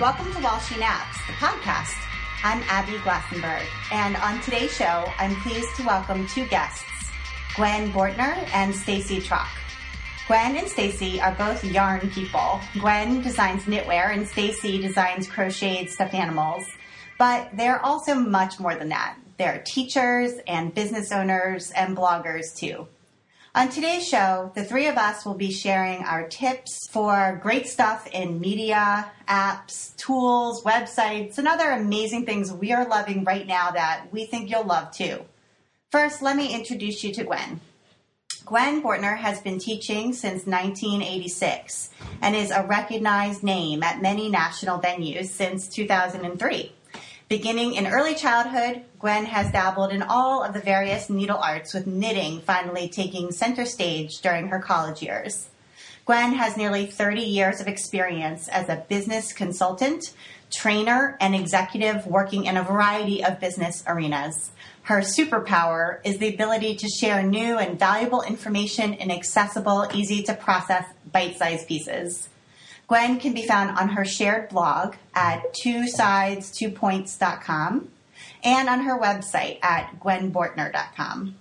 Welcome to While She Naps, the podcast. I'm Abby Glassenberg, and on today's show, I'm pleased to welcome two guests, Gwen Bortner and Stacey Trock. Gwen and Stacey are both yarn people. Gwen designs knitwear and Stacey designs crocheted stuffed animals. But they're also much more than that. They're teachers and business owners and bloggers too. On today's show, the three of us will be sharing our tips for great stuff in media, apps, tools, websites, and other amazing things we are loving right now that we think you'll love too. First, let me introduce you to Gwen. Gwen Bortner has been teaching since 1986 and is a recognized name at many national venues since 2003. Beginning in early childhood, Gwen has dabbled in all of the various needle arts, with knitting finally taking center stage during her college years. Gwen has nearly 30 years of experience as a business consultant, trainer, and executive working in a variety of business arenas. Her superpower is the ability to share new and valuable information in accessible, easy to process, bite sized pieces. Gwen can be found on her shared blog at two sides, two points.com and on her website at gwenbortner.com.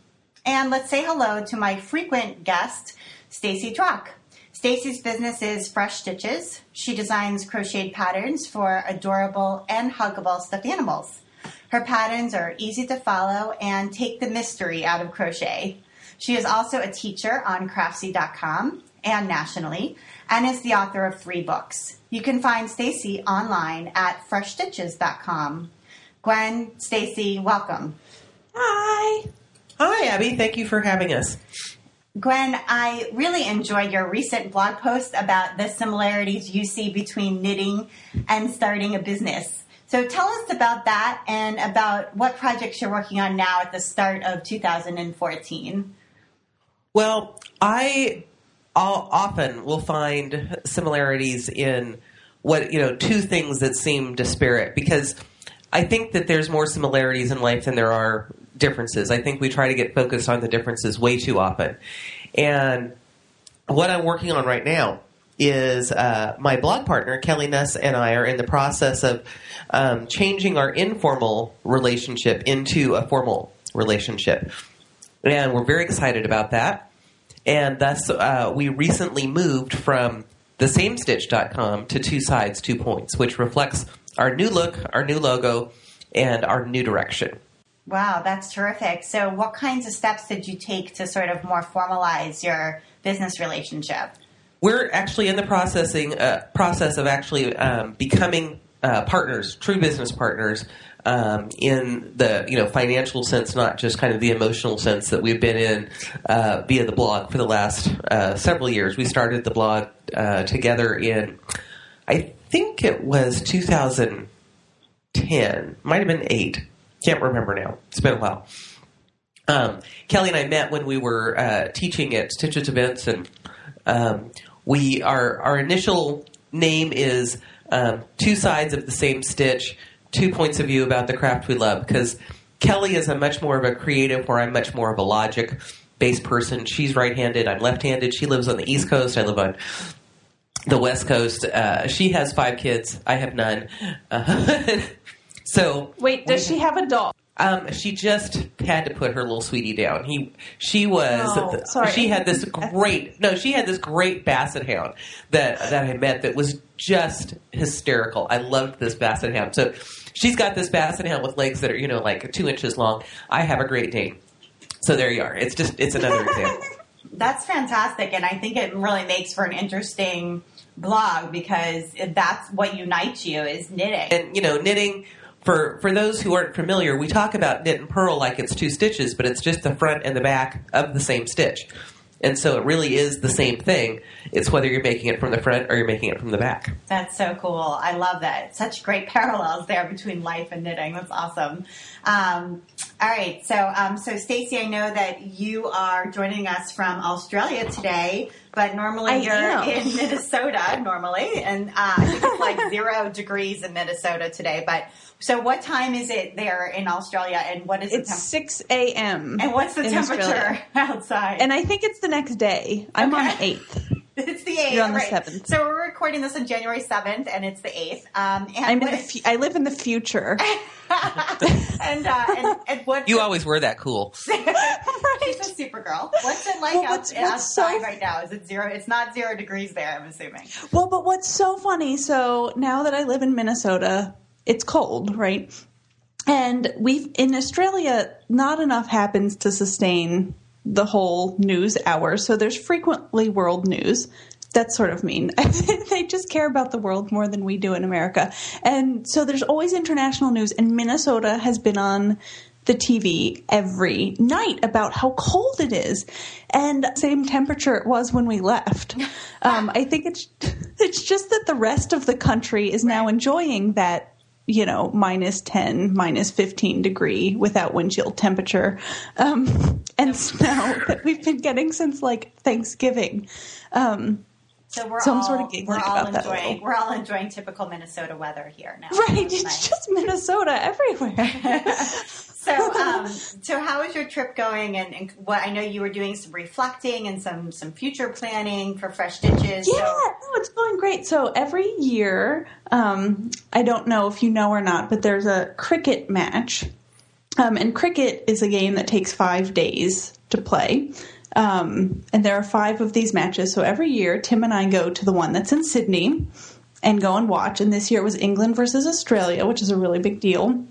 And let's say hello to my frequent guest, Stacey Trock. Stacey's business is Fresh Stitches. She designs crocheted patterns for adorable and huggable stuffed animals. Her patterns are easy to follow and take the mystery out of crochet. She is also a teacher on craftsy.com and nationally and is the author of three books. You can find Stacey online at freshstitches.com. Gwen, Stacey, welcome. Hi. Hi, Abby. Thank you for having us. Gwen, I really enjoyed your recent blog post about the similarities you see between knitting and starting a business. So tell us about that and about what projects you're working on now at the start of 2014. Well, I often we'll find similarities in what, you know, two things that seem disparate because I think that there's more similarities in life than there are differences. I think we try to get focused on the differences way too often. And what I'm working on right now is uh, my blog partner, Kelly Ness and I are in the process of um, changing our informal relationship into a formal relationship. And we're very excited about that and thus uh, we recently moved from the samestitch.com to two sides, two points, which reflects our new look, our new logo, and our new direction. Wow, that's terrific. So, what kinds of steps did you take to sort of more formalize your business relationship? We're actually in the processing uh, process of actually um, becoming uh, partners, true business partners, um, in the you know financial sense, not just kind of the emotional sense that we've been in uh, via the blog for the last uh, several years. We started the blog uh, together in, I think it was 2010, might have been eight, can't remember now. It's been a while. Um, Kelly and I met when we were uh, teaching at Stitches Events, and um, we our our initial name is um, two sides of the same stitch two points of view about the craft we love because Kelly is a much more of a creative, where I'm much more of a logic based person. She's right handed, I'm left handed. She lives on the East Coast, I live on the West Coast. Uh, she has five kids, I have none. Uh, so. Wait, does she have a dog? Um, she just had to put her little sweetie down. He, she was, oh, sorry. she had this great, no, she had this great basset hound that, that I met that was just hysterical. I loved this basset hound. So she's got this basset hound with legs that are, you know, like two inches long. I have a Great Dane. So there you are. It's just, it's another example. That's fantastic. And I think it really makes for an interesting blog because that's what unites you is knitting. And, you know, knitting, for for those who aren't familiar, we talk about knit and purl like it's two stitches, but it's just the front and the back of the same stitch. And so it really is the same thing. It's whether you're making it from the front or you're making it from the back. That's so cool. I love that. Such great parallels there between life and knitting. That's awesome. Um, all right. So, um, so Stacey, I know that you are joining us from Australia today, but normally I you're am. in Minnesota normally, and uh, it's like zero degrees in Minnesota today. But so, what time is it there in Australia, and what is It's the temp- 6 a.m. and what's the temperature Australia. outside? And I think it's the next day. I'm on Okay. the 8th. It's the eighth. You're on the right. 7th. So we're recording this on January seventh, and it's the eighth. Um, and I'm in what, the fu- I live in the future. and, uh, and and what You always were that cool. She's a super girl. What's it like Well, out, what's- what's outside so- right now? Is it zero? It's not zero degrees there. I'm assuming. Well, but what's so funny? So now that I live in Minnesota, it's cold, right? And we've in Australia, not enough happens to sustain the whole news hour. So there's frequently world news. That's sort of mean. they just care about the world more than we do in America. And so there's always international news, and Minnesota has been on the TV every night about how cold it is, and same temperature it was when we left. Um, I think it's it's just that the rest of the country is now enjoying that you know minus 10 minus 15 degree without windshield temperature um, and snow that we've been getting since like thanksgiving um, So we're So all sort of giggling we're all about enjoying we're all enjoying typical Minnesota weather here now. right It's it's nice. just minnesota everywhere So, um, so how is your trip going? And, and what I know you were doing some reflecting and some some future planning for Fresh Stitches. Yeah, So, it's going great. So every year, um, I don't know if you know or not, but there's a cricket match. Um, and cricket is a game that takes five days to play. Um, and there are five of these matches. So every year, Tim and I go to the one that's in Sydney and go and watch. And this year it was England versus Australia, which is a really big deal.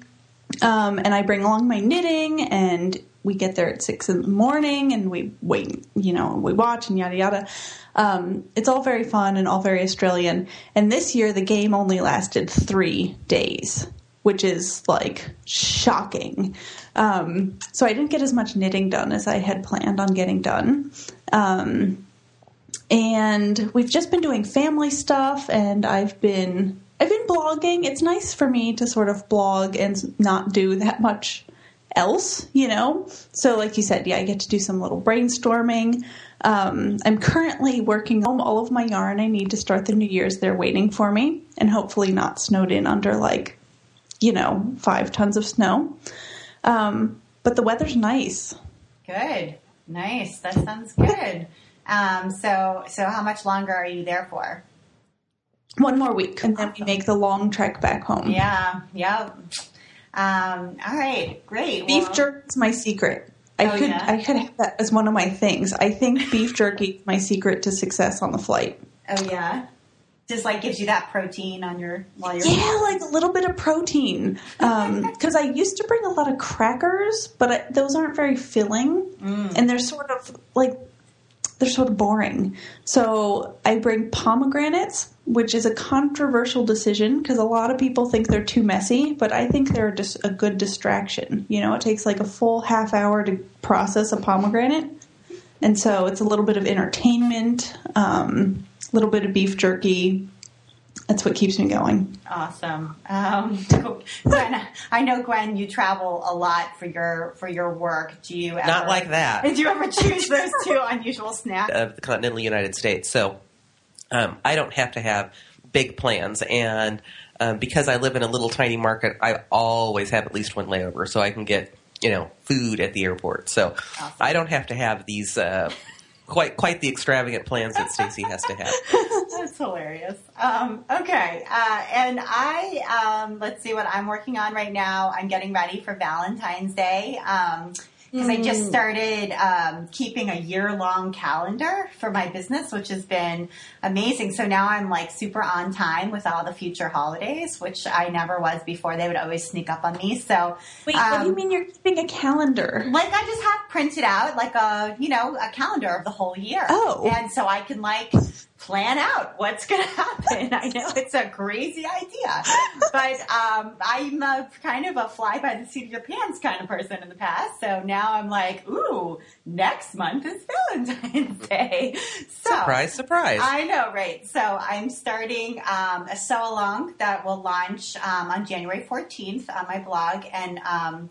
Um, and I bring along my knitting, and we get there at six in the morning, and we wait, you know, we watch and yada yada. Um, it's all very fun and all very Australian. And this year, the game only lasted three days, which is like shocking. Um, so I didn't get as much knitting done as I had planned on getting done. Um, and we've just been doing family stuff and i've been i've been blogging. It's nice for me to sort of blog and not do that much else you know? So like you said yeah i get to do some little brainstorming. Um, i'm currently working on all of my yarn. I need to start the new year's. They're waiting for me and hopefully not snowed in under like you know five tons of snow. Um, but the weather's nice. Good, nice. That sounds good. Um, so, so how much longer are you there for? One more week and then we make the long trek back home Yeah, yeah. Um, all right, great. Beef Well- jerky is my secret. I Oh, could yeah? I could have that as one of my things. I think beef jerky is my secret to success on the flight. Oh yeah, just like gives you that protein on your while you're. Yeah, like a little bit of protein. Because I used to bring a lot of crackers, but I, those aren't very filling, Mm. and they're sort of like they're sort of boring. So I bring pomegranates, which is a controversial decision because a lot of people think they're too messy, but I think they're just a good distraction. You know, it takes like a full half hour to process a pomegranate, and so it's a little bit of entertainment, um, a little bit of beef jerky. That's what keeps me going. Awesome, um, Gwen. I know Gwen. You travel a lot for your for your work. Do you ever, Not like that. Do you ever choose those two unusual snacks? of the continental United States. So um, I don't have to have big plans. And um, because I live in a little tiny market, I always have at least one layover so I can get, you know, food at the airport. So Awesome. I don't have to have these uh, quite quite the extravagant plans that Stacey has to have. That's hilarious. Um, okay, uh, and I um, let's see what I'm working on right now. I'm getting ready for Valentine's Day because I just started um, keeping a year long calendar for my business, which has been amazing. So now I'm like super on time with all the future holidays, which I never was before. They would always sneak up on me. So Wait, what do you um, mean you're keeping a calendar? like I just have printed out like a you know a calendar of the whole year. Oh. and so I can like plan out what's going to happen. I know it's a crazy idea, but um, I'm a kind of a fly by the seat of your pants kind of person in the past. So now I'm like, ooh, next month is Valentine's Day. So Surprise, surprise. I know, right? So I'm starting um, a sew along that will launch um, on January 14th on my blog, and um,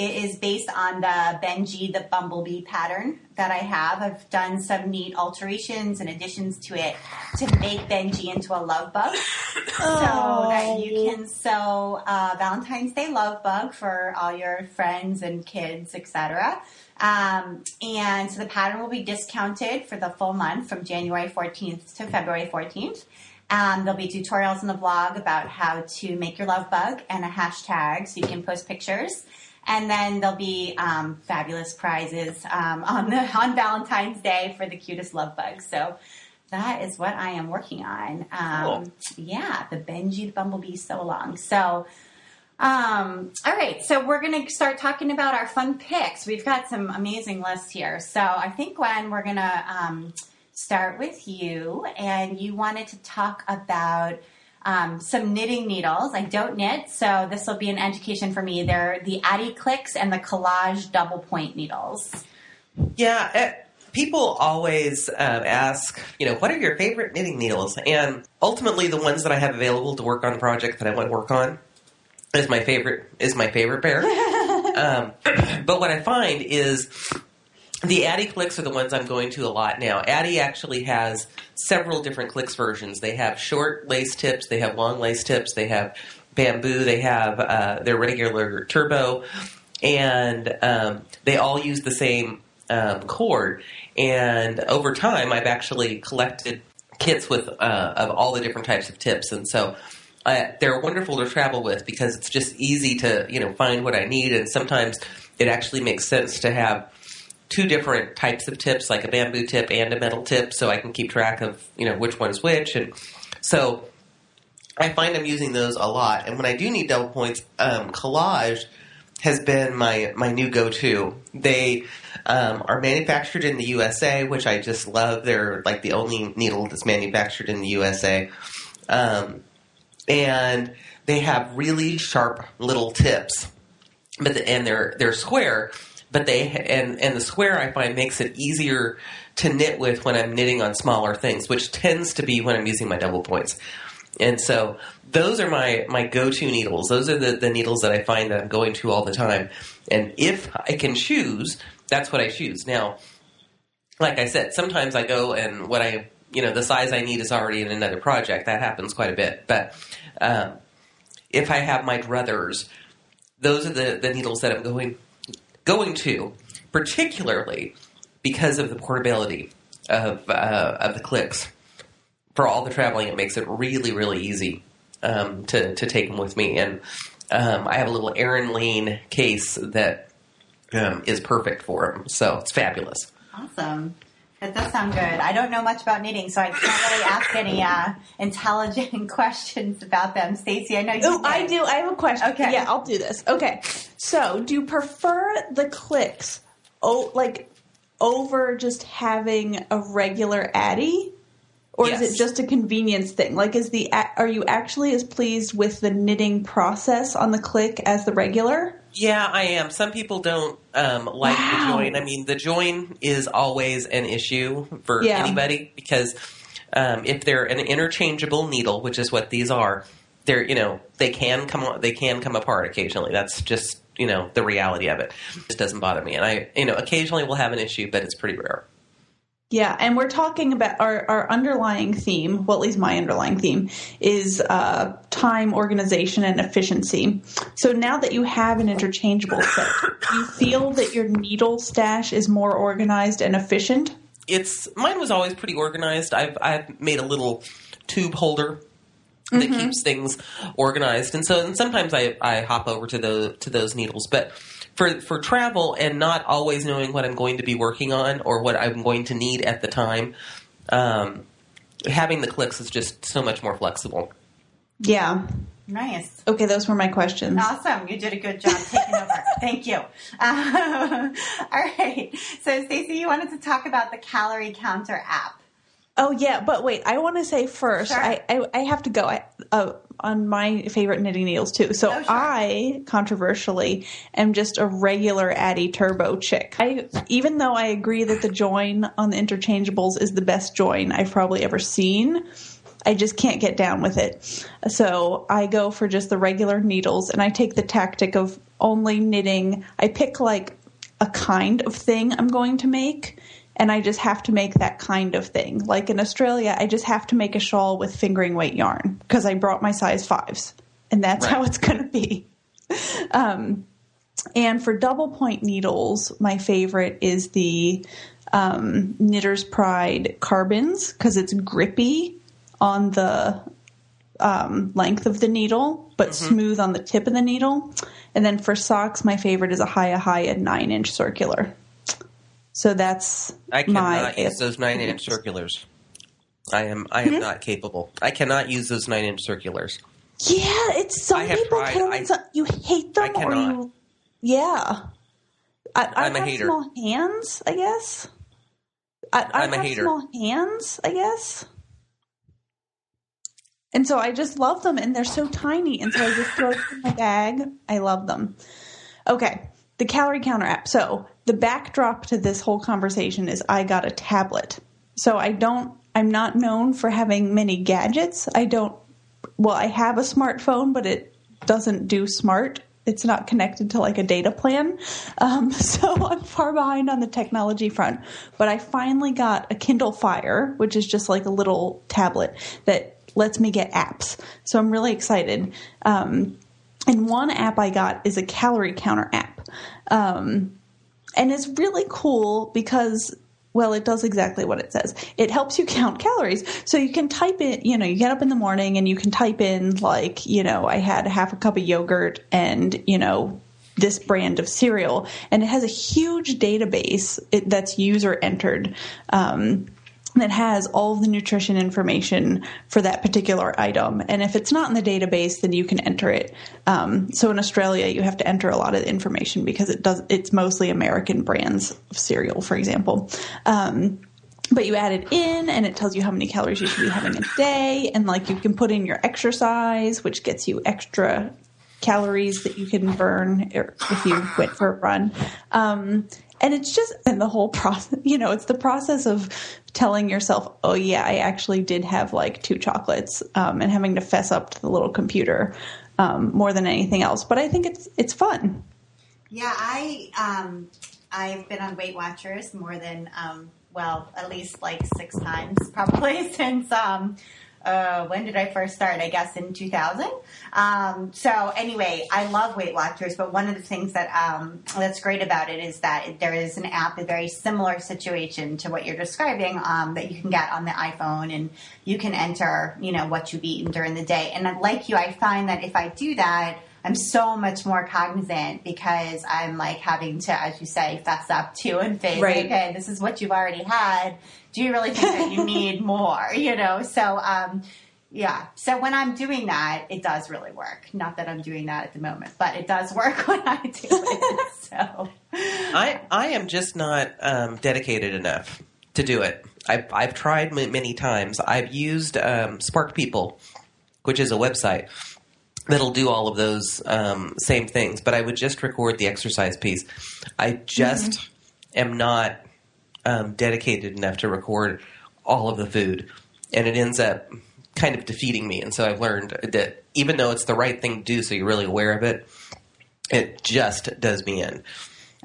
It is based on the Benji the Bumblebee pattern that I have. I've done some neat alterations and additions to it to make Benji into a love bug. So that you can sew a Valentine's Day love bug for all your friends and kids, etc. Um, and so the pattern will be discounted for the full month from January 14th to February 14th. Um, there'll be tutorials in the blog about how to make your love bug and a hashtag so you can post pictures. And then there'll be um, fabulous prizes um, on the on Valentine's Day for the cutest love bugs. So that is what I am working on. Um, Cool. Yeah, the Benji the Bumblebee so long. So. Um, all right, so we're going to start talking about our fun picks. We've got some amazing lists here. So I think, Gwen, we're going to um, start with you, and you wanted to talk about um, some knitting needles. I don't knit, so this will be an education for me. They're the Addi Clicks and the Kollage Double Point needles. Yeah, eh, people always uh, ask, you know, what are your favorite knitting needles? And ultimately, the ones that I have available to work on the project that I want to work on is my favorite is my favorite pair. um, but what I find is the Addi clicks are the ones I'm going to a lot now. Addi actually has several different clicks versions. They have short lace tips, they have long lace tips, they have bamboo, they have uh, their regular turbo, and um, they all use the same um, cord. And over time, I've actually collected kits with uh, of all the different types of tips, and so uh, they're wonderful to travel with because it's just easy to you know find what I need, and sometimes it actually makes sense to have two different types of tips, like a bamboo tip and a metal tip, so I can keep track of you know which one's which, and so I find I'm using those a lot. And when I do need double points, um, Kollage has been my my new go to. They um, are manufactured in the USA, which I just love. They're like the only needle that's manufactured in the USA. Um, and they have really sharp little tips, but the, and they're they're square, but they and and the square I find makes it easier to knit with when I'm knitting on smaller things, which tends to be when I'm using my double points. And so those are my my go to needles. Those are the, the needles that I find that I'm going to all the time. And if I can choose, that's what I choose. Now, like I said, sometimes I go and what I you know the size I need is already in another project. That happens quite a bit. But um, if I have my druthers, those are the, the needles that I'm going going to, particularly because of the portability of uh, of the clicks. For all the traveling, it makes it really really easy um, to to take them with me, and um, I have a little Erin Lane case that um, is perfect for them. So it's fabulous. Awesome. That does sound good. I don't know much about knitting, so I can't really ask any uh, intelligent questions about them. Stacey, I know you. Oh, I do. I have a question. Okay. Yeah, I'll do this. Okay. So, do you prefer the clicks, oh, like over just having a regular Addi, or is it just a convenience thing? Like, is the are you actually as pleased with the knitting process on the click as the regular? Yeah, I am. Some people don't um, like Wow. the join. I mean, the join is always an issue for Yeah. anybody because um, if they're an interchangeable needle, which is what these are, they're you know they can come they can come apart occasionally. That's just you know the reality of it. It just doesn't bother me, and I you know occasionally we'll have an issue, but it's pretty rare. Yeah, and we're talking about our, our underlying theme, well, at least my underlying theme, is uh, time, organization, and efficiency. So now that you have an interchangeable set, do you feel that your needle stash is more organized and efficient? it's mine was always pretty organized. I've I've made a little tube holder that keeps things organized, and so and sometimes I, I hop over to the to those needles. But for for travel and not always knowing what I'm going to be working on or what I'm going to need at the time, um, having the clicks is just so much more flexible. Yeah. Nice. Okay, those were my questions. Awesome. You did a good job taking over. Thank you. Um, all right. So, Stacey, you wanted to talk about the calorie counter app. Oh yeah, but wait, I want to say first, Sure. I, I I have to go I, uh, on my favorite knitting needles too. So Oh, sure. I controversially am just a regular Addi Turbo chick. I even though I agree that the join on the interchangeables is the best join I've probably ever seen. I just can't get down with it. So I go for just the regular needles and I take the tactic of only knitting. I pick like a kind of thing I'm going to make and I just have to make that kind of thing. Like in Australia, I just have to make a shawl with fingering weight yarn because I brought my size fives and that's Right. how it's going to be. Um, and for double point needles, my favorite is the um, Knitter's Pride Karbonz because it's grippy on the um, length of the needle, but smooth on the tip of the needle. And then for socks, my favorite is a HiyaHiya nine inch circular. So that's I cannot use those nine inch circulars. I am I am mm-hmm. not capable. I cannot use those nine inch circulars. Yeah, it's some I have people tried. can. I- some- you hate them, or you. Yeah, I, I I'm a have hater. small hands. I guess. I, I'm a hater. small hands. I guess. And so I just love them, and they're so tiny, and so I just throw them in my bag. I love them. Okay, the calorie counter app. So the backdrop to this whole conversation is I got a tablet. So I don't. I'm not known for having many gadgets. I don't well, I have a smartphone, but it doesn't do smart. It's not connected to like a data plan. Um, so I'm far behind on the technology front. But I finally got a Kindle Fire, which is just like a little tablet that lets me get apps. So I'm really excited. Um, and one app I got is a calorie counter app. Um, and it's really cool because well it does exactly what it says. It helps you count calories. So you can type it, you know you get up in the morning and you can type in like you know i had half a cup of yogurt and you know this brand of cereal. And it has a huge database that's user entered. Um, that has all the nutrition information for that particular item. And if it's not in the database, then you can enter it. Um, so in Australia, you have to enter a lot of information because it does. It's mostly American brands of cereal, for example. Um, but you add it in and it tells you how many calories you should be having a day and like you can put in your exercise which gets you extra calories that you can burn if you went for a run um, and it's just in the whole process you know it's the process of telling yourself oh yeah i actually did have like two chocolates um, and having to fess up to the little computer um, more than anything else. But i think it's it's fun. Yeah, I um, I've been on Weight Watchers more than um, well, at least like six times probably since um, uh, when did I first start? I guess in 2000. Um, so anyway, I love Weight Watchers, but one of the things that um, that's great about it is that there is an app, a very similar situation to what you're describing, um, that you can get on the iPhone, and you can enter, you know, what you've eaten during the day. And like you, I find that if I do that. I'm so much more cognizant because I'm like having to, as you say, fess up to and face, Right. okay, this is what you've already had. Do you really think that you need more? You know, so um, yeah. So when I'm doing that, it does really work. Not that I'm doing that at the moment, but it does work when I do it. So I I am just not um, dedicated enough to do it. I've I've tried many times. I've used um, SparkPeople, which is a website that'll do all of those um, same things. But I would just record the exercise piece. I just am not um, dedicated enough to record all of the food, and it ends up kind of defeating me. And so I've learned that even though it's the right thing to do, so you're really aware of it, it just does me in.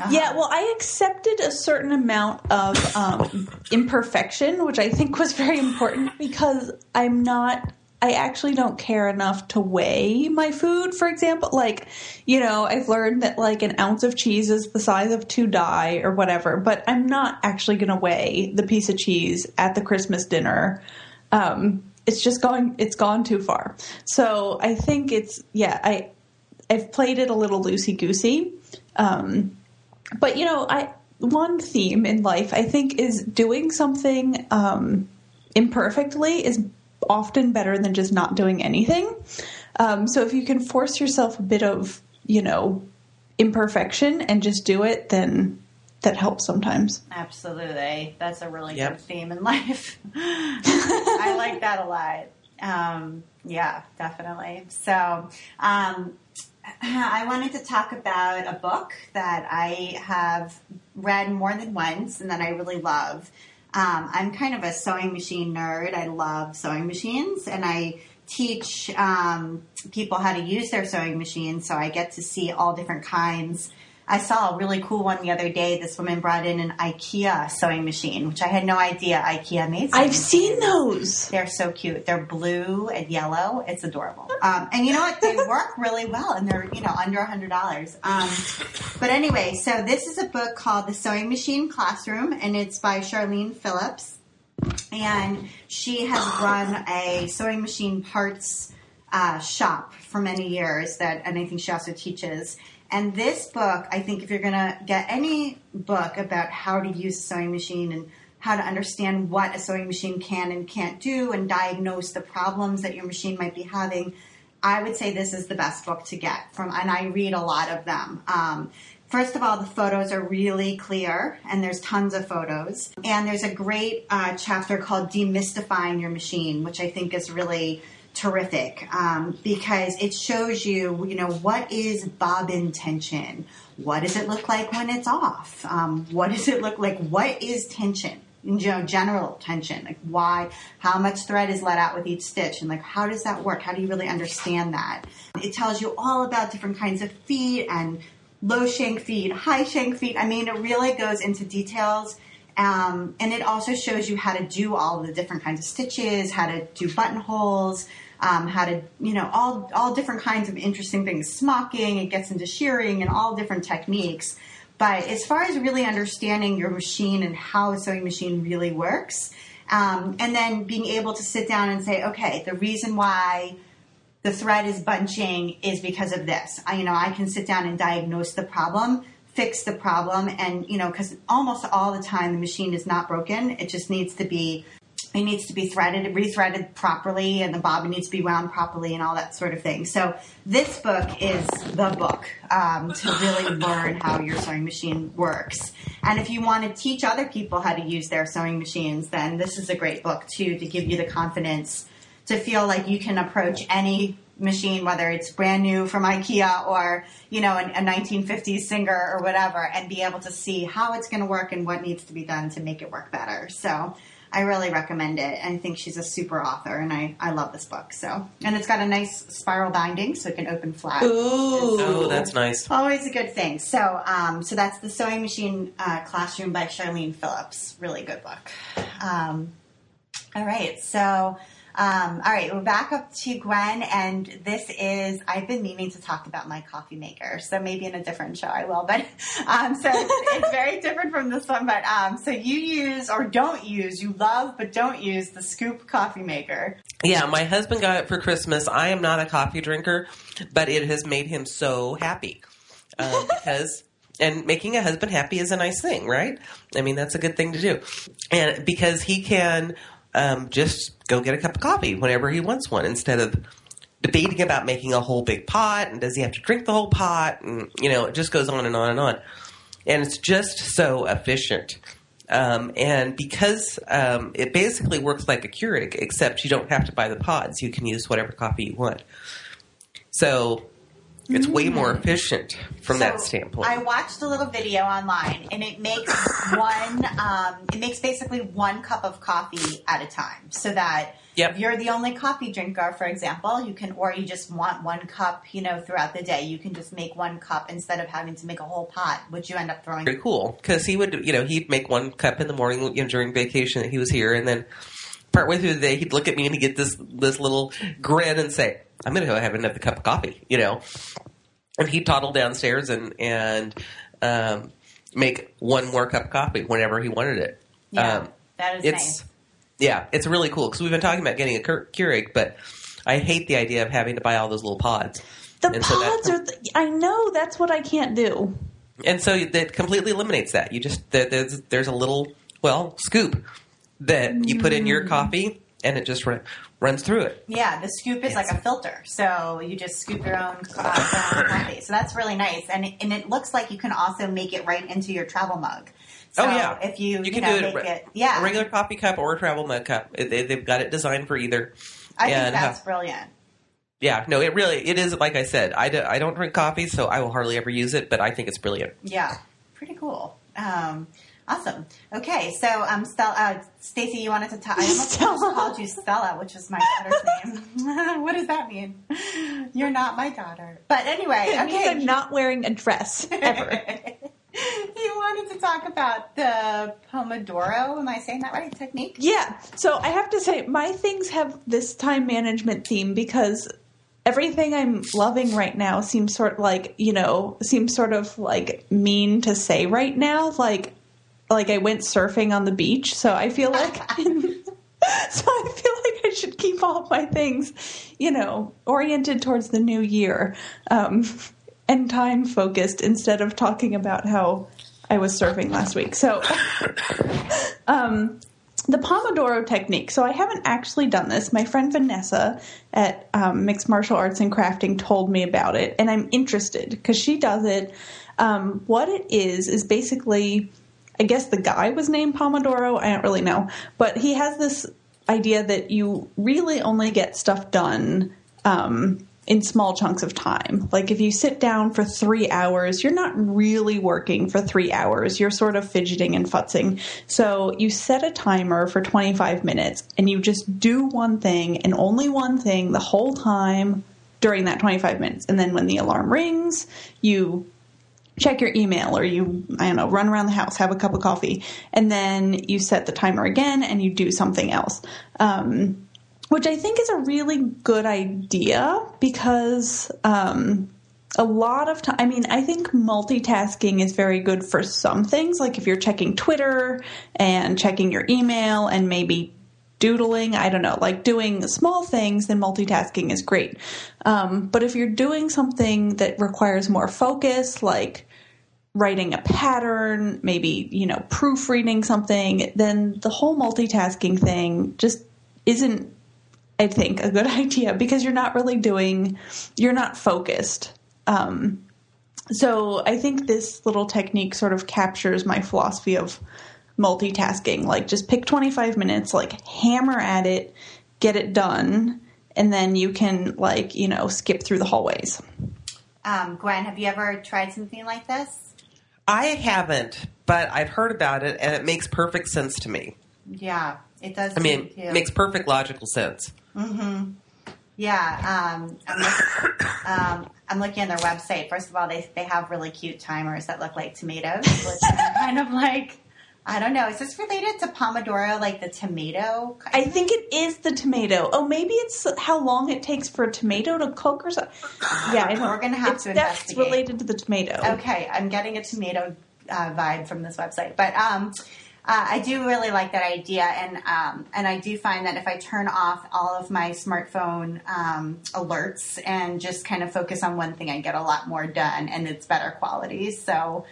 Yeah, well, I accepted a certain amount of um, imperfection, which I think was very important because I'm not. I actually don't care enough to weigh my food, for example. Like, you know, I've learned that like an ounce of cheese is the size of two die or whatever, but I'm not actually going to weigh the piece of cheese at the Christmas dinner. Um, it's just gone, it's gone too far. So I think it's, yeah, I, I've played it a little loosey goosey. Um, but you know, I one theme in life I think is doing something um, imperfectly is often better than just not doing anything. Um, so if you can force yourself a bit of you know imperfection and just do it, then that helps sometimes. absolutely, that's a really Yep. good theme in life. I like that a lot. Um, yeah, definitely. So, um, I wanted to talk about a book that I have read more than once and that I really love. Um, I'm kind of a sewing machine nerd. I love sewing machines, and I teach um, people how to use their sewing machines. So I get to see all different kinds. I saw a really cool one the other day. This woman brought in an IKEA sewing machine, which I had no idea IKEA made. sewing I've seen those. They're so cute. They're blue and yellow. It's adorable. Um, and you know what? They work really well, and they're you know under a hundred dollars. Um, but anyway, so this is a book called The Sewing Machine Classroom, and it's by Charlene Phillips, and she has run a sewing machine parts uh, shop for many years. That, and I think she also teaches. And this book, I think, if you're going to get any book about how to use a sewing machine and how to understand what a sewing machine can and can't do and diagnose the problems that your machine might be having, I would say this is the best book to get from, and I read a lot of them. Um, first of all, the photos are really clear, and there's tons of photos. And there's a great uh, chapter called Demystifying Your Machine, which I think is really terrific um, because it shows you, you know, what is bobbin tension? What does it look like when it's off? Um, what does it look like? What is tension? You know, general tension, like why, how much thread is let out with each stitch, and like how does that work? How do you really understand that? It tells you all about different kinds of feet and low shank feet, high shank feet. I mean, it really goes into details. Um, and it also shows you how to do all the different kinds of stitches, how to do buttonholes, um, how to, you know, all, all different kinds of interesting things. Smocking, it gets into shearing and all different techniques. But as far as really understanding your machine and how a sewing machine really works, um, and then being able to sit down and say, okay, the reason why the thread is bunching is because of this. I, you know, I can sit down and diagnose the problem, fix the problem, and you know, because almost all the time the machine is not broken. It just needs to be, it needs to be threaded, and rethreaded properly, and the bobbin needs to be wound properly, and all that sort of thing. So this book is the book um, to really learn how your sewing machine works. And if you want to teach other people how to use their sewing machines, then this is a great book too to give you the confidence to feel like you can approach any machine, whether it's brand new from IKEA or you know a, a 1950s Singer or whatever, and be able to see how it's going to work and what needs to be done to make it work better. So. I really recommend it. I think she's a super author, and I, I love this book. So, and it's got a nice spiral binding, so it can open flat. Ooh. Oh, that's nice. Always a good thing. So, um, so that's the Sewing Machine uh, Classroom by Charlene Phillips. Really good book. Um, all right, so um, all right, we're back up to Gwen, and this is I've been meaning to talk about my coffee maker, so maybe in a different show I will. But um, so it's, it's very different from this one. But um, so you use or don't use, you love but don't use the Scoop coffee maker. Yeah, my husband got it for Christmas. I am not a coffee drinker, but it has made him so happy um, because. And making a husband happy is a nice thing, right? I mean, that's a good thing to do. And because he can um, just go get a cup of coffee whenever he wants one instead of debating about making a whole big pot and does he have to drink the whole pot? And, you know, it just goes on and on and on. And it's just so efficient. Um, and because um, it basically works like a Keurig, except you don't have to buy the pods. You can use whatever coffee you want. So it's way more efficient from that standpoint. I watched a little video online, and it makes one. Um, it makes basically one cup of coffee at a time, so that Yep. if you're the only coffee drinker, for example, you can, or you just want one cup, you know, throughout the day, you can just make one cup instead of having to make a whole pot, which you end up throwing. very cool because he would, you know, he'd make one cup in the morning you know, during vacation that he was here, and then partway through the day, he'd look at me and he'd get this this little grin and say, "I'm going to go have another cup of coffee," you know. And he'd toddle downstairs and and um, make one more cup of coffee whenever he wanted it. Yeah, Um, that is it's nice. yeah, it's really cool because we've been talking about getting a Keur- Keurig, but I hate the idea of having to buy all those little pods. The And so that- pods are. Th- I know that's what I can't do. And so that completely eliminates that. You just there- there's there's a little well scoop that you put in your coffee, and it just run, runs through it. Yeah, the scoop is Yes. like a filter, so you just scoop your own uh, your own coffee. So that's really nice, and it, and it looks like you can also make it right into your travel mug. So oh yeah, if you you can know, do it, re- it, yeah, a regular coffee cup or a travel mug cup. They, they've got it designed for either. I think and, uh, that's brilliant. Yeah, no, it really it is. Like I said, I, do, I don't drink coffee, so I will hardly ever use it. But I think it's brilliant. Yeah. pretty cool. Um, awesome. Okay, so um, Stella, uh, Stacey, you wanted to talk. I almost called you Stella, which is my daughter's name. what does that mean? You're not my daughter. But anyway, It okay. I'm not wearing a dress ever. you wanted to talk about the Pomodoro. Am I saying that right? Technique. Yeah. So I have to say, my things have this time management theme because everything I'm loving right now seems sort of like, you know, seems sort of like mean to say right now. Like, like I went surfing on the beach. So I feel like, so I feel like I should keep all my things, you know, oriented towards the new year. Um, and time focused instead of talking about how I was surfing last week. So, um, the Pomodoro technique. So I haven't actually done this. My friend Vanessa at um, Mixed Martial Arts and Crafting told me about it, and I'm interested because she does it. Um, what it is is basically, I guess the guy was named Pomodoro. I don't really know, but he has this idea that you really only get stuff done. Um, in small chunks of time. Like if you sit down for three hours, you're not really working for three hours. You're sort of fidgeting and futzing. So you set a timer for 25 minutes and you just do one thing and only one thing the whole time during that 25 minutes. And then when the alarm rings, you check your email or you i don't know run around the house have a cup of coffee and then you set the timer again and you do something else. Um, which I think is a really good idea because um, a lot of time, I mean, I think multitasking is very good for some things, like if you're checking Twitter and checking your email and maybe doodling, I don't know, like doing small things, then multitasking is great. Um, but if you're doing something that requires more focus, like writing a pattern, maybe, you know, proofreading something, then the whole multitasking thing just isn't I think a good idea because you're not really doing, you're not focused. Um, so I think this little technique sort of captures my philosophy of multitasking. Like just pick 25 minutes, like hammer at it, get it done, and then you can like, you know, skip through the hallways. Um, Gwen, have you ever tried something like this? I haven't, but I've heard about it, and it makes perfect sense to me. Yeah, it does. I mean, too. it makes perfect logical sense. Hmm. Yeah, um, I'm, look, um, I'm looking on their website. First of all, they they have really cute timers that look like tomatoes, which I'm kind of like, I don't know. Is this related to Pomodoro, like the tomato? I think it is the tomato. Oh, maybe it's how long it takes for a tomato to cook or something. Yeah, I don't, We're gonna have it's, to That's related to the tomato. Okay, I'm getting a tomato uh, vibe from this website, but um, uh, I do really like that idea, and um, and I do find that if I turn off all of my smartphone um, alerts and just kind of focus on one thing, I get a lot more done, and it's better quality. So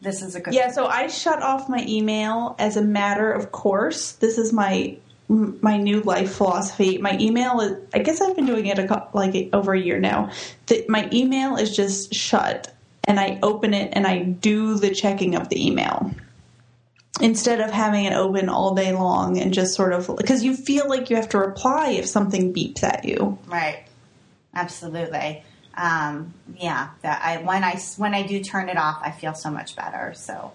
this is a good. Yeah, so I shut off my email as a matter of course. This is my my new life philosophy. My email is I guess I've been doing it a, like over a year now. That my email is just shut and I open it and I do the checking of the email. Instead of having it open all day long and just sort of because you feel like you have to reply if something beeps at you. Right. Absolutely. Um, yeah. That I when I when I do turn it off, I feel so much better. So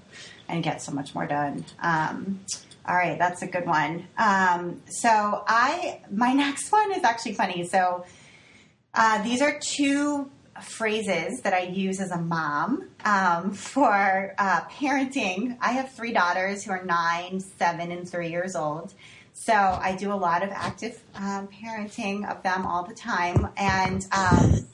and get so much more done. Um, all right, that's a good one. Um, so I my next one is actually funny. So uh, these are two phrases that I use as a mom um, for uh, parenting. I have three daughters who are nine, seven, and three years old. So I do a lot of active um, parenting of them all the time. And um,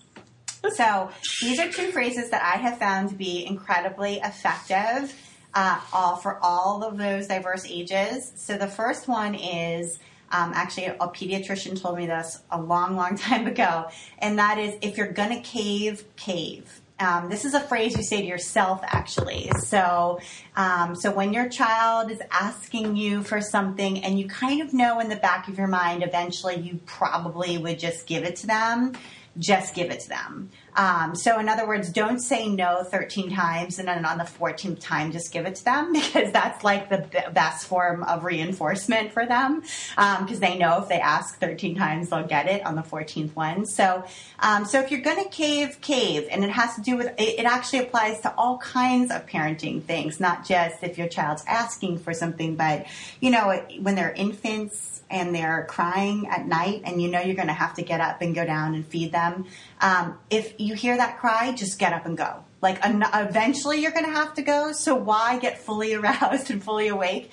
so these are two phrases that I have found to be incredibly effective uh, all for all of those diverse ages. So the first one is um, actually a pediatrician told me this a long, long time ago, and that is if you're gonna cave, cave. Um, this is a phrase you say to yourself, actually. So, um, so when your child is asking you for something, and you kind of know in the back of your mind, eventually you probably would just give it to them. Just give it to them. Um, so, in other words, don't say no 13 times and then on the 14th time, just give it to them because that's like the b- best form of reinforcement for them because um, they know if they ask 13 times, they'll get it on the 14th one. So, um, so if you're going to cave, cave, and it has to do with it, it actually applies to all kinds of parenting things, not just if your child's asking for something, but you know, when they're infants and they're crying at night and you know you're going to have to get up and go down and feed them, um, if you hear that cry, just get up and go. Like eventually you're going to have to go. So why get fully aroused and fully awake?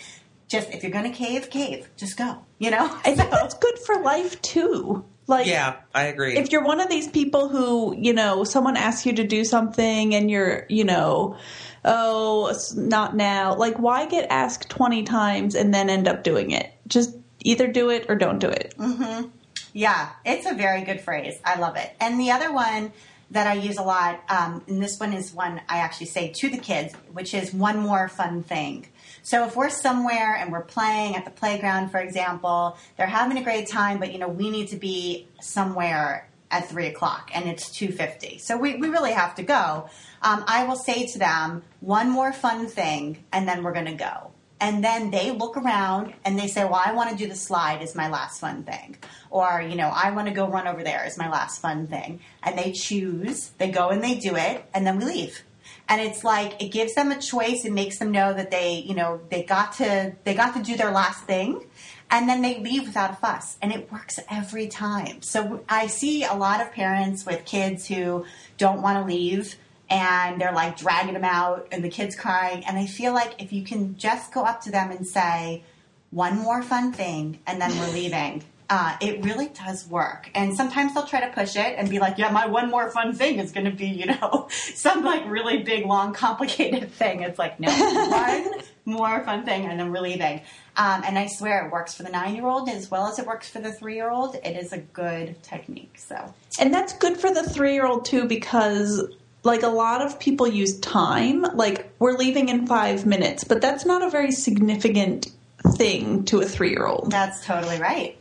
Just if you're going to cave, cave. Just go. You know. I think that's good for life too. Like, yeah, I agree. If you're one of these people who, you know, someone asks you to do something and you're, you know, oh, not now. Like, why get asked 20 times and then end up doing it? Just either do it or don't do it. Mm-hmm. Yeah, it's a very good phrase. I love it. And the other one that I use a lot, um, and this one is one I actually say to the kids, which is one more fun thing. So if we're somewhere and we're playing at the playground, for example, they're having a great time, but you know we need to be somewhere at three o'clock, and it's two fifty. So we, we really have to go. Um, I will say to them one more fun thing, and then we're going to go and then they look around and they say, "Well, I want to do the slide is my last fun thing," or you know, "I want to go run over there is my last fun thing," and they choose. They go and they do it, and then we leave. And it's like it gives them a choice. It makes them know that they, you know, they got to they got to do their last thing, and then they leave without a fuss, and it works every time. So I see a lot of parents with kids who don't want to leave and they're like dragging them out and the kids crying. And i feel like if you can just go up to them and say one more fun thing and then we're leaving uh, it really does work. And sometimes they'll try to push it and be like yeah my one more fun thing is going to be you know some like really big long complicated thing. It's like no one more fun thing and then we're leaving. Um, and i swear it works for the nine year old as well as it works for the three year old it is a good technique so. And that's good for the three year old too because like a lot of people use time. Like we're leaving in five minutes but that's not a very significant thing to a three-year-old. That's totally right.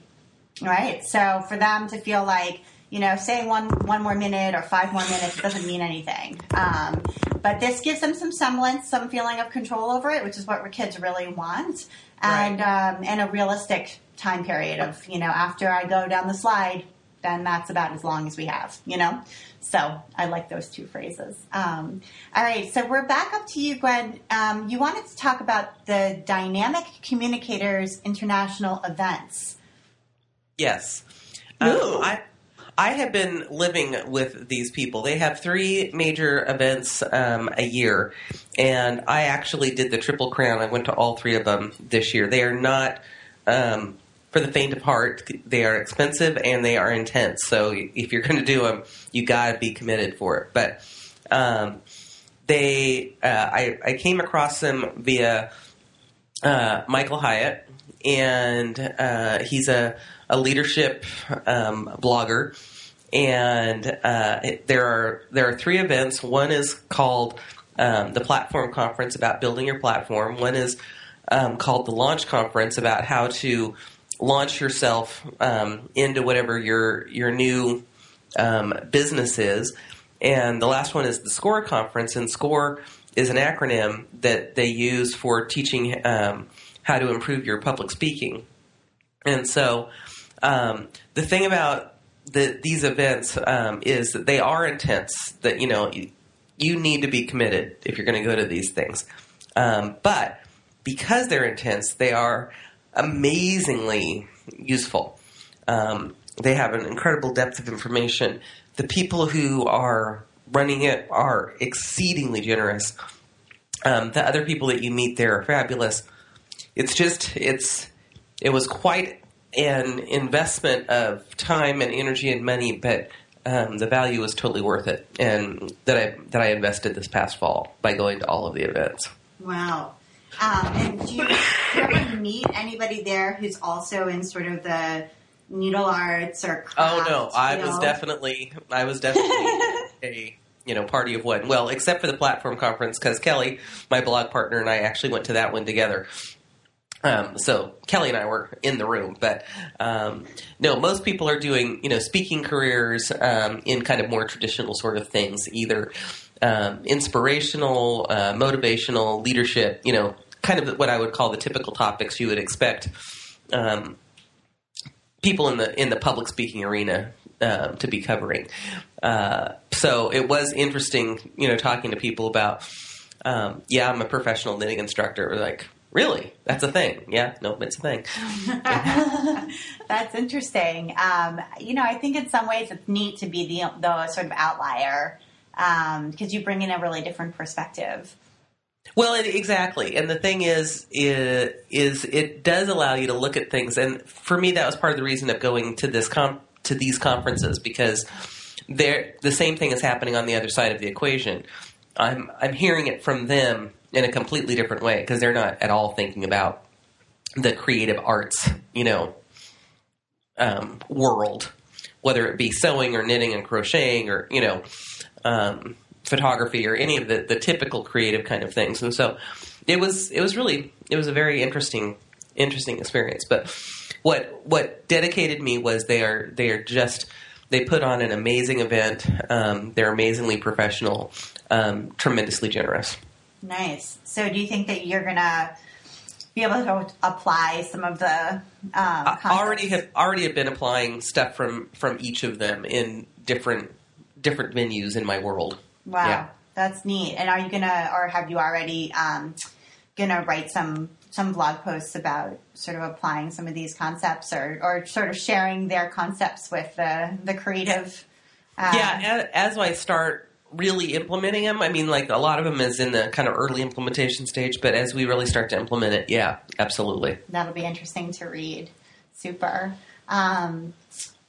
Right. So for them to feel like you know saying one one more minute or five more minutes doesn't mean anything. Um, but this gives them some semblance some feeling of control over it which is what kids really want. And right. um, and a realistic time period of you know after i go down the slide then that's about as long as we have you know so I like those two phrases. Um, all right, so we're back up to you, Gwen. Um, you wanted to talk about the Dynamic Communicators International events. Yes. Um, I I have been living with these people. They have three major events um, a year, and I actually did the Triple Crown. I went to all three of them this year. They are not um, for the faint of heart. They are expensive and they are intense. So if you're going to do them, you got to be committed for it. But um, they, uh, I, I, came across them via uh, Michael Hyatt, and uh, he's a, a leadership um, blogger. And uh, it, there are there are three events. One is called um, the Platform Conference about building your platform. One is um, called the Launch Conference about how to launch yourself um, into whatever your your new um, business is. And the last one is the SCORE conference, and SCORE is an acronym that they use for teaching um, how to improve your public speaking. And so, um, the thing about the, these events um, is that they are intense. That you know you, you need to be committed if you're going to go to these things. Um, but because they're intense, they are amazingly useful. Um, they have an incredible depth of information. The people who are running it are exceedingly generous. Um, the other people that you meet there are fabulous. It's just it's it was quite an investment of time and energy and money, but um, the value was totally worth it, and that I that I invested this past fall by going to all of the events. Wow, um, and do you, do you ever meet anybody there who's also in sort of the needle arts or oh no. i was definitely i was definitely a you know party of one. Well except for the platform conference because kelly my blog partner and i actually went to that one together. Um, so Kelly and I were in the room, but um, no, most people are doing you know speaking careers um, in kind of more traditional sort of things, either um, inspirational, uh, motivational, leadership. You know, kind of what I would call the typical topics you would expect um, people in the in the public speaking arena uh, to be covering. Uh, so it was interesting, you know, talking to people about. Um, yeah, I'm a professional knitting instructor. We're like, really? That's a thing? Yeah, no, it's a thing. That's interesting. Um, you know, I think in some ways it's neat to be the the sort of outlier because um, you bring in a really different perspective. Well, it, exactly. And the thing is, is, is it does allow you to look at things. And for me, that was part of the reason of going to this com- to these conferences because the same thing is happening on the other side of the equation. I'm I'm hearing it from them in a completely different way because they're not at all thinking about the creative arts, you know, um, world, whether it be sewing or knitting and crocheting or you know, um, photography or any of the the typical creative kind of things. And so it was it was really it was a very interesting interesting experience. But what what dedicated me was they are they are just they put on an amazing event. Um, they're amazingly professional, um, tremendously generous. Nice. So, do you think that you're gonna be able to apply some of the? Um, I already have already have been applying stuff from from each of them in different different venues in my world. Wow, yeah. that's neat. And are you gonna, or have you already um, gonna write some some blog posts about sort of applying some of these concepts or, or sort of sharing their concepts with the, the creative. Um, yeah, as, I start really implementing them, I mean, like a lot of them is in the kind of early implementation stage, but as we really start to implement it, yeah, absolutely. That'll be interesting to read. Super. Um,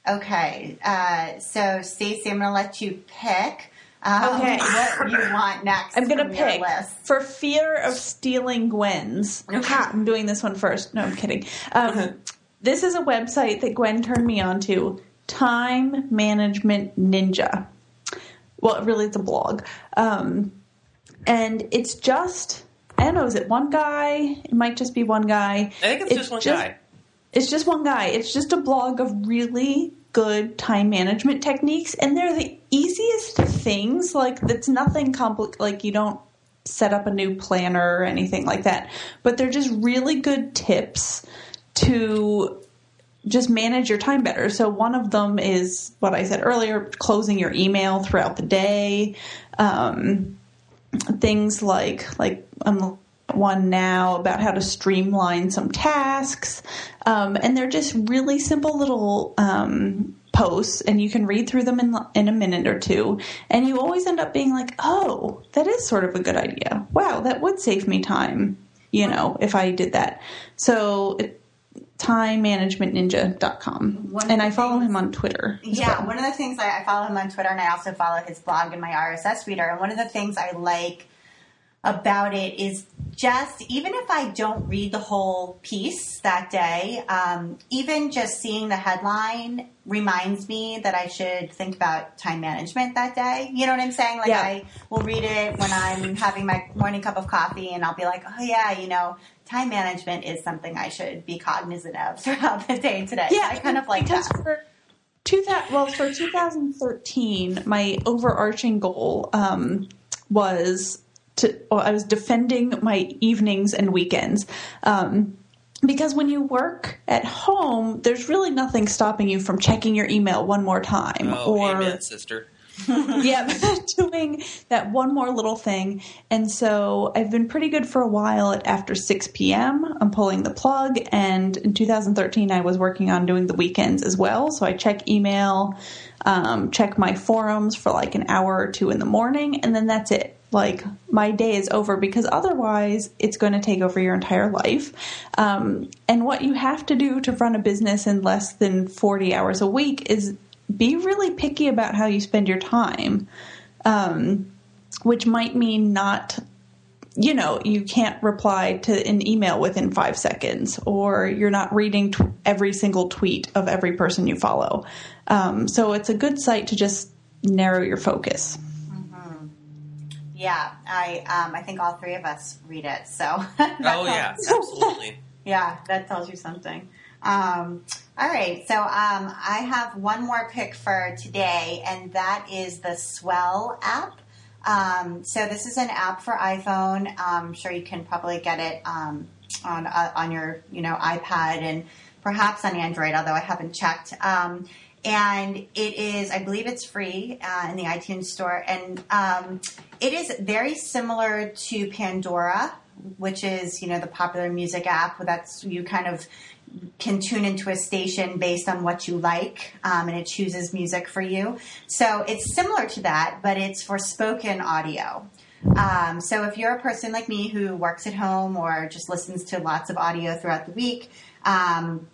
okay, uh, so Stacey, I'm going to let you pick. Um, okay. What you want next? I'm gonna pick for fear of stealing Gwen's. Okay. I'm doing this one first. No, I'm kidding. Um, this is a website that Gwen turned me on to. Time Management Ninja. Well, really, it's a blog, um, and it's just I don't know. Is it one guy? It might just be one guy. I think it's, it's just one just, guy. It's just one guy. It's just a blog of really good time management techniques and they're the easiest things like it's nothing complex like you don't set up a new planner or anything like that but they're just really good tips to just manage your time better. So one of them is what i said earlier closing your email throughout the day um, things like like i'm one now about how to streamline some tasks. Um, and they're just really simple little um, posts, and you can read through them in, in a minute or two. And you always end up being like, oh, that is sort of a good idea. Wow, that would save me time, you know, if I did that. So, it, timemanagementninja.com. And I follow him on Twitter. Yeah, well. one of the things I, I follow him on Twitter, and I also follow his blog and my RSS reader. And one of the things I like about it is just even if I don't read the whole piece that day, um, even just seeing the headline reminds me that I should think about time management that day. You know what I'm saying? Like yeah. I will read it when I'm having my morning cup of coffee, and I'll be like, oh yeah, you know. Time management is something I should be cognizant of throughout the day today. Yeah, I kind of like that. For- Two well, for 2013, my overarching goal um, was to, I was defending my evenings and weekends. Um, because when you work at home, there's really nothing stopping you from checking your email one more time. Oh, or, amen, sister. yeah, doing that one more little thing. And so I've been pretty good for a while at after 6 p.m. I'm pulling the plug. And in 2013, I was working on doing the weekends as well. So I check email, um, check my forums for like an hour or two in the morning, and then that's it like my day is over because otherwise it's going to take over your entire life. Um, and what you have to do to run a business in less than 40 hours a week is be really picky about how you spend your time, um, which might mean not. You know, you can't reply to an email within five seconds, or you're not reading t- every single tweet of every person you follow. Um, so it's a good site to just narrow your focus. Yeah, I um, I think all three of us read it. So oh yeah, absolutely. Yeah, that tells you something. Um, all right, so um, I have one more pick for today, and that is the Swell app. Um, so this is an app for iPhone. I'm sure you can probably get it um, on uh, on your you know iPad and perhaps on Android, although I haven't checked. And it is, I believe, it's free uh, in the iTunes store, and um, it is very similar to Pandora, which is you know the popular music app. That's you kind of can tune into a station based on what you like, um, and it chooses music for you. So it's similar to that, but it's for spoken audio. Um, so if you're a person like me who works at home or just listens to lots of audio throughout the week, um,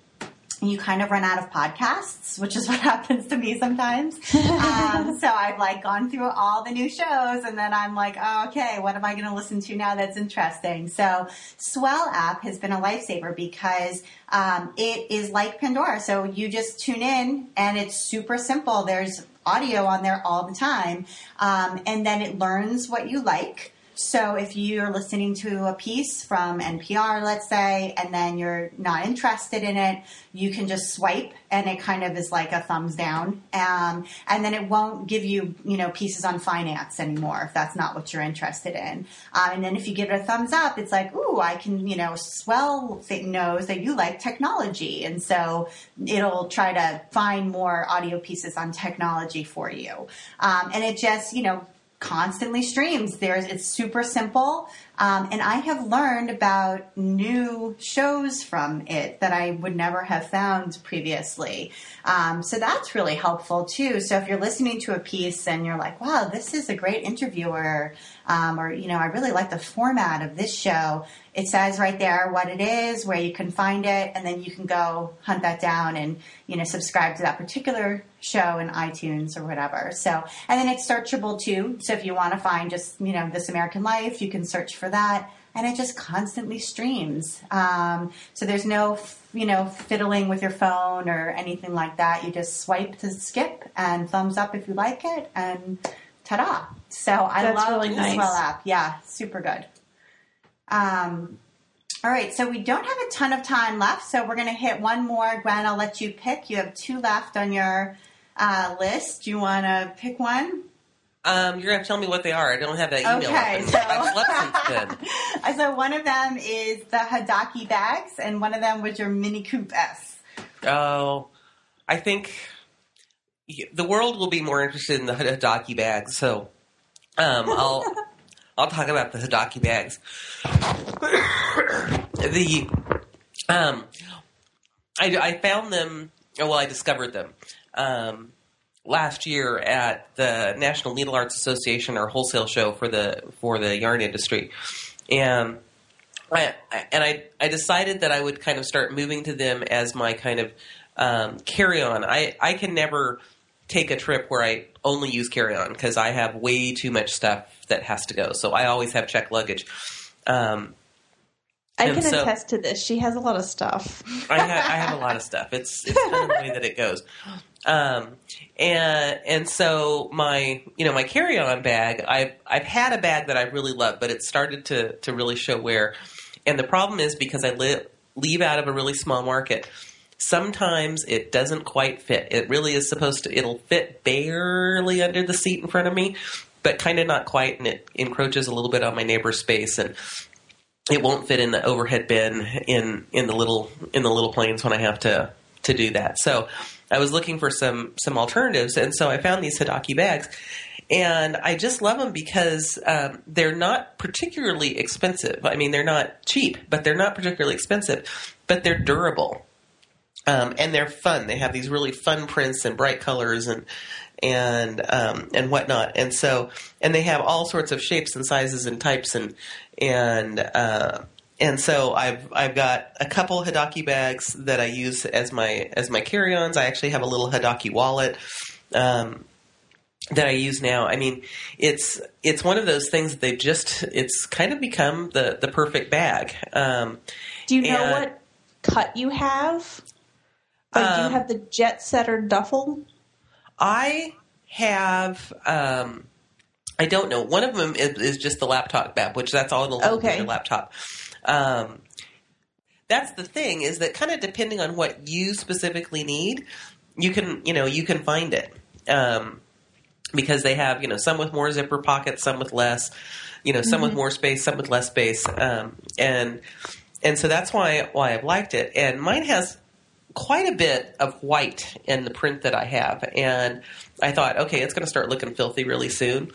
you kind of run out of podcasts, which is what happens to me sometimes. um, so I've like gone through all the new shows and then I'm like, oh, okay, what am I going to listen to now that's interesting? So Swell app has been a lifesaver because um, it is like Pandora. So you just tune in and it's super simple. There's audio on there all the time. Um, and then it learns what you like. So if you're listening to a piece from NPR, let's say, and then you're not interested in it, you can just swipe and it kind of is like a thumbs down. Um, and then it won't give you, you know, pieces on finance anymore if that's not what you're interested in. Um, and then if you give it a thumbs up, it's like, ooh, I can, you know, Swell knows that you like technology. And so it'll try to find more audio pieces on technology for you. Um, and it just, you know, constantly streams. There's it's super simple, um, and I have learned about new shows from it that I would never have found previously. Um, so that's really helpful too. So if you're listening to a piece and you're like, "Wow, this is a great interviewer," um, or you know, I really like the format of this show. It says right there what it is, where you can find it, and then you can go hunt that down and you know subscribe to that particular show in iTunes or whatever. So, and then it's searchable too. So if you want to find just you know This American Life, you can search for that, and it just constantly streams. Um, so there's no you know fiddling with your phone or anything like that. You just swipe to skip and thumbs up if you like it, and ta-da! So I That's love really the nice. Swell app. Yeah, super good. Um, all right, so we don't have a ton of time left, so we're going to hit one more. Gwen, I'll let you pick. You have two left on your uh, list. Do you want to pick one? Um, you're gonna tell me what they are. I don't have that email. Okay, so- I've slept since then. so one of them is the Hadaki bags, and one of them was your Mini Cooper S. Oh, I think the world will be more interested in the Hadaki bags. So, um, I'll I'll talk about the Hadaki bags. the um, I, I found them. Well, I discovered them um, last year at the National Needle Arts Association, our wholesale show for the for the yarn industry, and. I, and I, I decided that I would kind of start moving to them as my kind of um, carry on. I, I can never take a trip where I only use carry on because I have way too much stuff that has to go. So I always have checked luggage. Um, I can so- attest to this. She has a lot of stuff. I, ha- I have a lot of stuff. It's it's kind of the way that it goes. Um, and and so my you know my carry on bag I've I've had a bag that I really love, but it started to to really show wear. And the problem is because I li- leave out of a really small market. Sometimes it doesn't quite fit. It really is supposed to. It'll fit barely under the seat in front of me, but kind of not quite, and it encroaches a little bit on my neighbor's space. And it won't fit in the overhead bin in in the little in the little planes when I have to to do that. So I was looking for some some alternatives, and so I found these Hadaki bags, and I just love them because um, they're not particularly expensive. I mean, they're not cheap, but they're not particularly expensive, but they're durable. Um, and they're fun. They have these really fun prints and bright colors and and um, and whatnot. And so and they have all sorts of shapes and sizes and types and and uh, and so I've I've got a couple Hadaki bags that I use as my as my carry-ons. I actually have a little Hadaki wallet. Um, that I use now. I mean, it's it's one of those things that they've just it's kind of become the the perfect bag. Um, Do you know what cut you have? Do you Um, have the jet setter duffel? I have. Um, I don't know. One of them is, is just the laptop bag, which that's all it'll hold Okay. laptop. Um, that's the thing is that kind of depending on what you specifically need, you can you know you can find it um, because they have you know some with more zipper pockets, some with less, you know some with more space, some with less space, um, and and so that's why why I've liked it. And mine has quite a bit of white in the print that I have, and I thought, okay, it's going to start looking filthy really soon.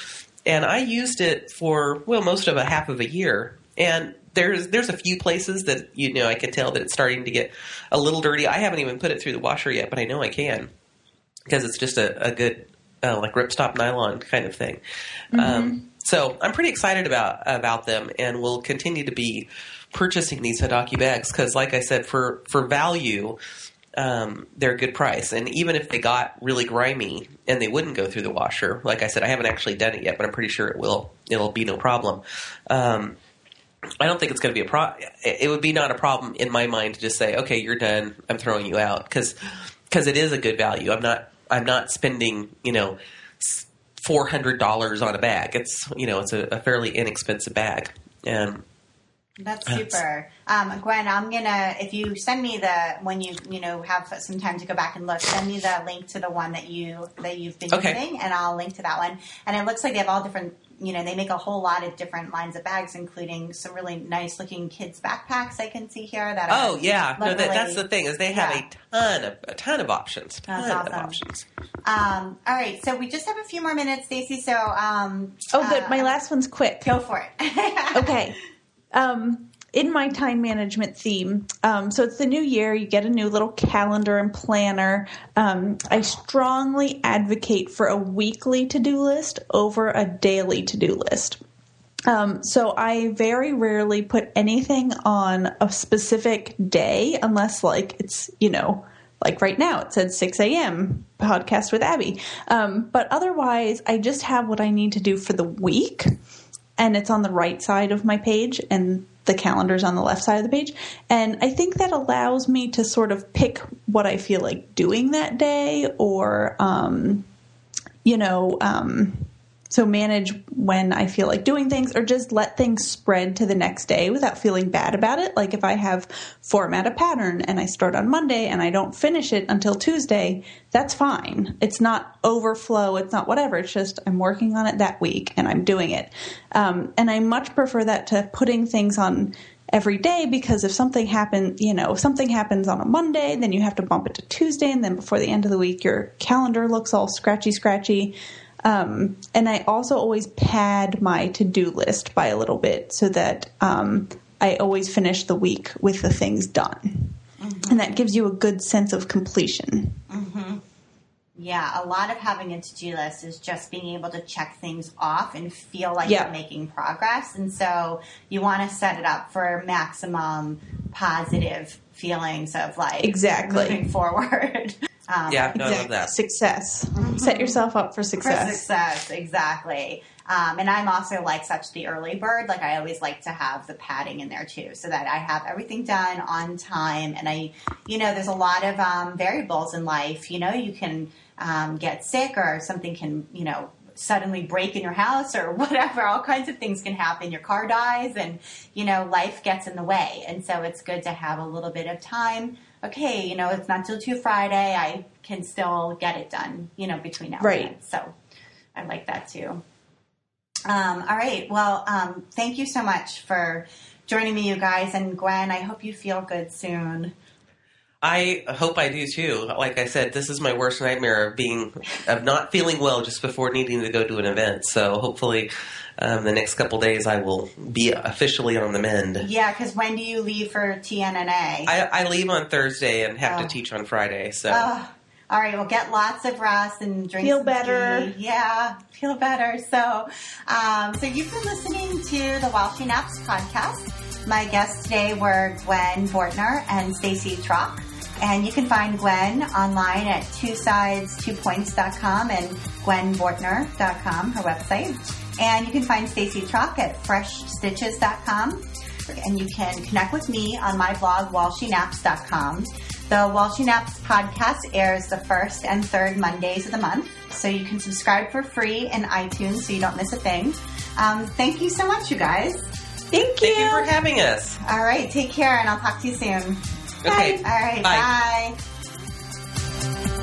And I used it for well most of a half of a year, and there's there's a few places that you know I can tell that it's starting to get a little dirty. I haven't even put it through the washer yet, but I know I can because it's just a, a good uh, like ripstop nylon kind of thing. Um, so I'm pretty excited about about them, and will continue to be purchasing these Hadaki bags because, like I said, for for value. Um, they're a good price, and even if they got really grimy and they wouldn't go through the washer, like I said, I haven't actually done it yet, but I'm pretty sure it will. It'll be no problem. Um, I don't think it's going to be a problem. It would be not a problem in my mind to just say, "Okay, you're done. I'm throwing you out," because because it is a good value. I'm not I'm not spending you know four hundred dollars on a bag. It's you know it's a, a fairly inexpensive bag, and That's That's- super. Um, Gwen, I'm gonna if you send me the when you you know have some time to go back and look, send me the link to the one that you that you've been Okay. using, and I'll link to that one. And it looks like they have all different. You know, they make a whole lot of different lines of bags, including some really nice looking kids backpacks. I can see here that. Are oh yeah, no, that, that's the thing is they have Yeah. a ton of a ton of options, ton That's of awesome. options. Um, all right, so we just have a few more minutes, Stacey. So, um, Oh, good. uh, My last one's quick. go for it. okay. Um, in my time management theme, um, so it's the new year. You get a new little calendar and planner. Um, I strongly advocate for a weekly to do list over a daily to do list. Um, so I very rarely put anything on a specific day unless, like, it's, you know, like right now it said 6 a.m. podcast with Abby. Um, but otherwise, I just have what I need to do for the week and it's on the right side of my page and the calendar's on the left side of the page. And I think that allows me to sort of pick what I feel like doing that day or, um, you know, um, so manage when I feel like doing things or just let things spread to the next day without feeling bad about it. Like if I have format a pattern and I start on Monday and I don't finish it until Tuesday, that's fine. It's not overflow. It's not whatever. It's just I'm working on it that week and I'm doing it. Um, and I much prefer that to putting things on every day because if something happens, you know, if something happens on a Monday, then you have to bump it to Tuesday, and then before the end of the week, your calendar looks all scratchy, scratchy. Um, and I also always pad my to do list by a little bit so that um, I always finish the week with the things done. And that gives you a good sense of completion. Yeah, a lot of having a to do list is just being able to check things off and feel like Yeah. you're making progress. And so you want to set it up for maximum positive feelings of like Exactly. moving forward. Um, Yeah, no, I love that. Success. Set yourself up for For success. success, exactly. Um, and I'm also like such the early bird. Like I always like to have the padding in there too, so that I have everything done on time. And I, you know, there's a lot of um, variables in life. You know, you can um, get sick or something can, you know, suddenly break in your house or whatever. All kinds of things can happen. Your car dies, and you know, life gets in the way. And so it's good to have a little bit of time. Okay, you know, it's not till two Friday. I can still get it done. You know, between now Right. and then. So I like that too. Um, all right. Well, um, thank you so much for joining me, you guys. And Gwen, I hope you feel good soon. I hope I do too. Like I said, this is my worst nightmare of being of not feeling well just before needing to go to an event. So hopefully, um, the next couple days I will be officially on the mend. Yeah, because when do you leave for TNNA? I, I leave on Thursday and have Oh. to teach on Friday. So Ugh. all right. Well, get lots of rest and drink. Feel some better. tea. Yeah, feel better. So, um, so you've been listening to the While She Naps podcast. My guests today were Gwen Bortner and Stacey Trock. And you can find Gwen online at two sides, two points.com and gwenbortner.com, her website. And you can find Stacey Trock at freshstitches.com. And you can connect with me on my blog, whileshenaps.com. The While She Naps podcast airs the first and third Mondays of the month. So you can subscribe for free in iTunes so you don't miss a thing. Um, thank you so much, you guys. Thank you. Thank you for having us. All right, take care, and I'll talk to you soon. Okay. All right, Bye. bye.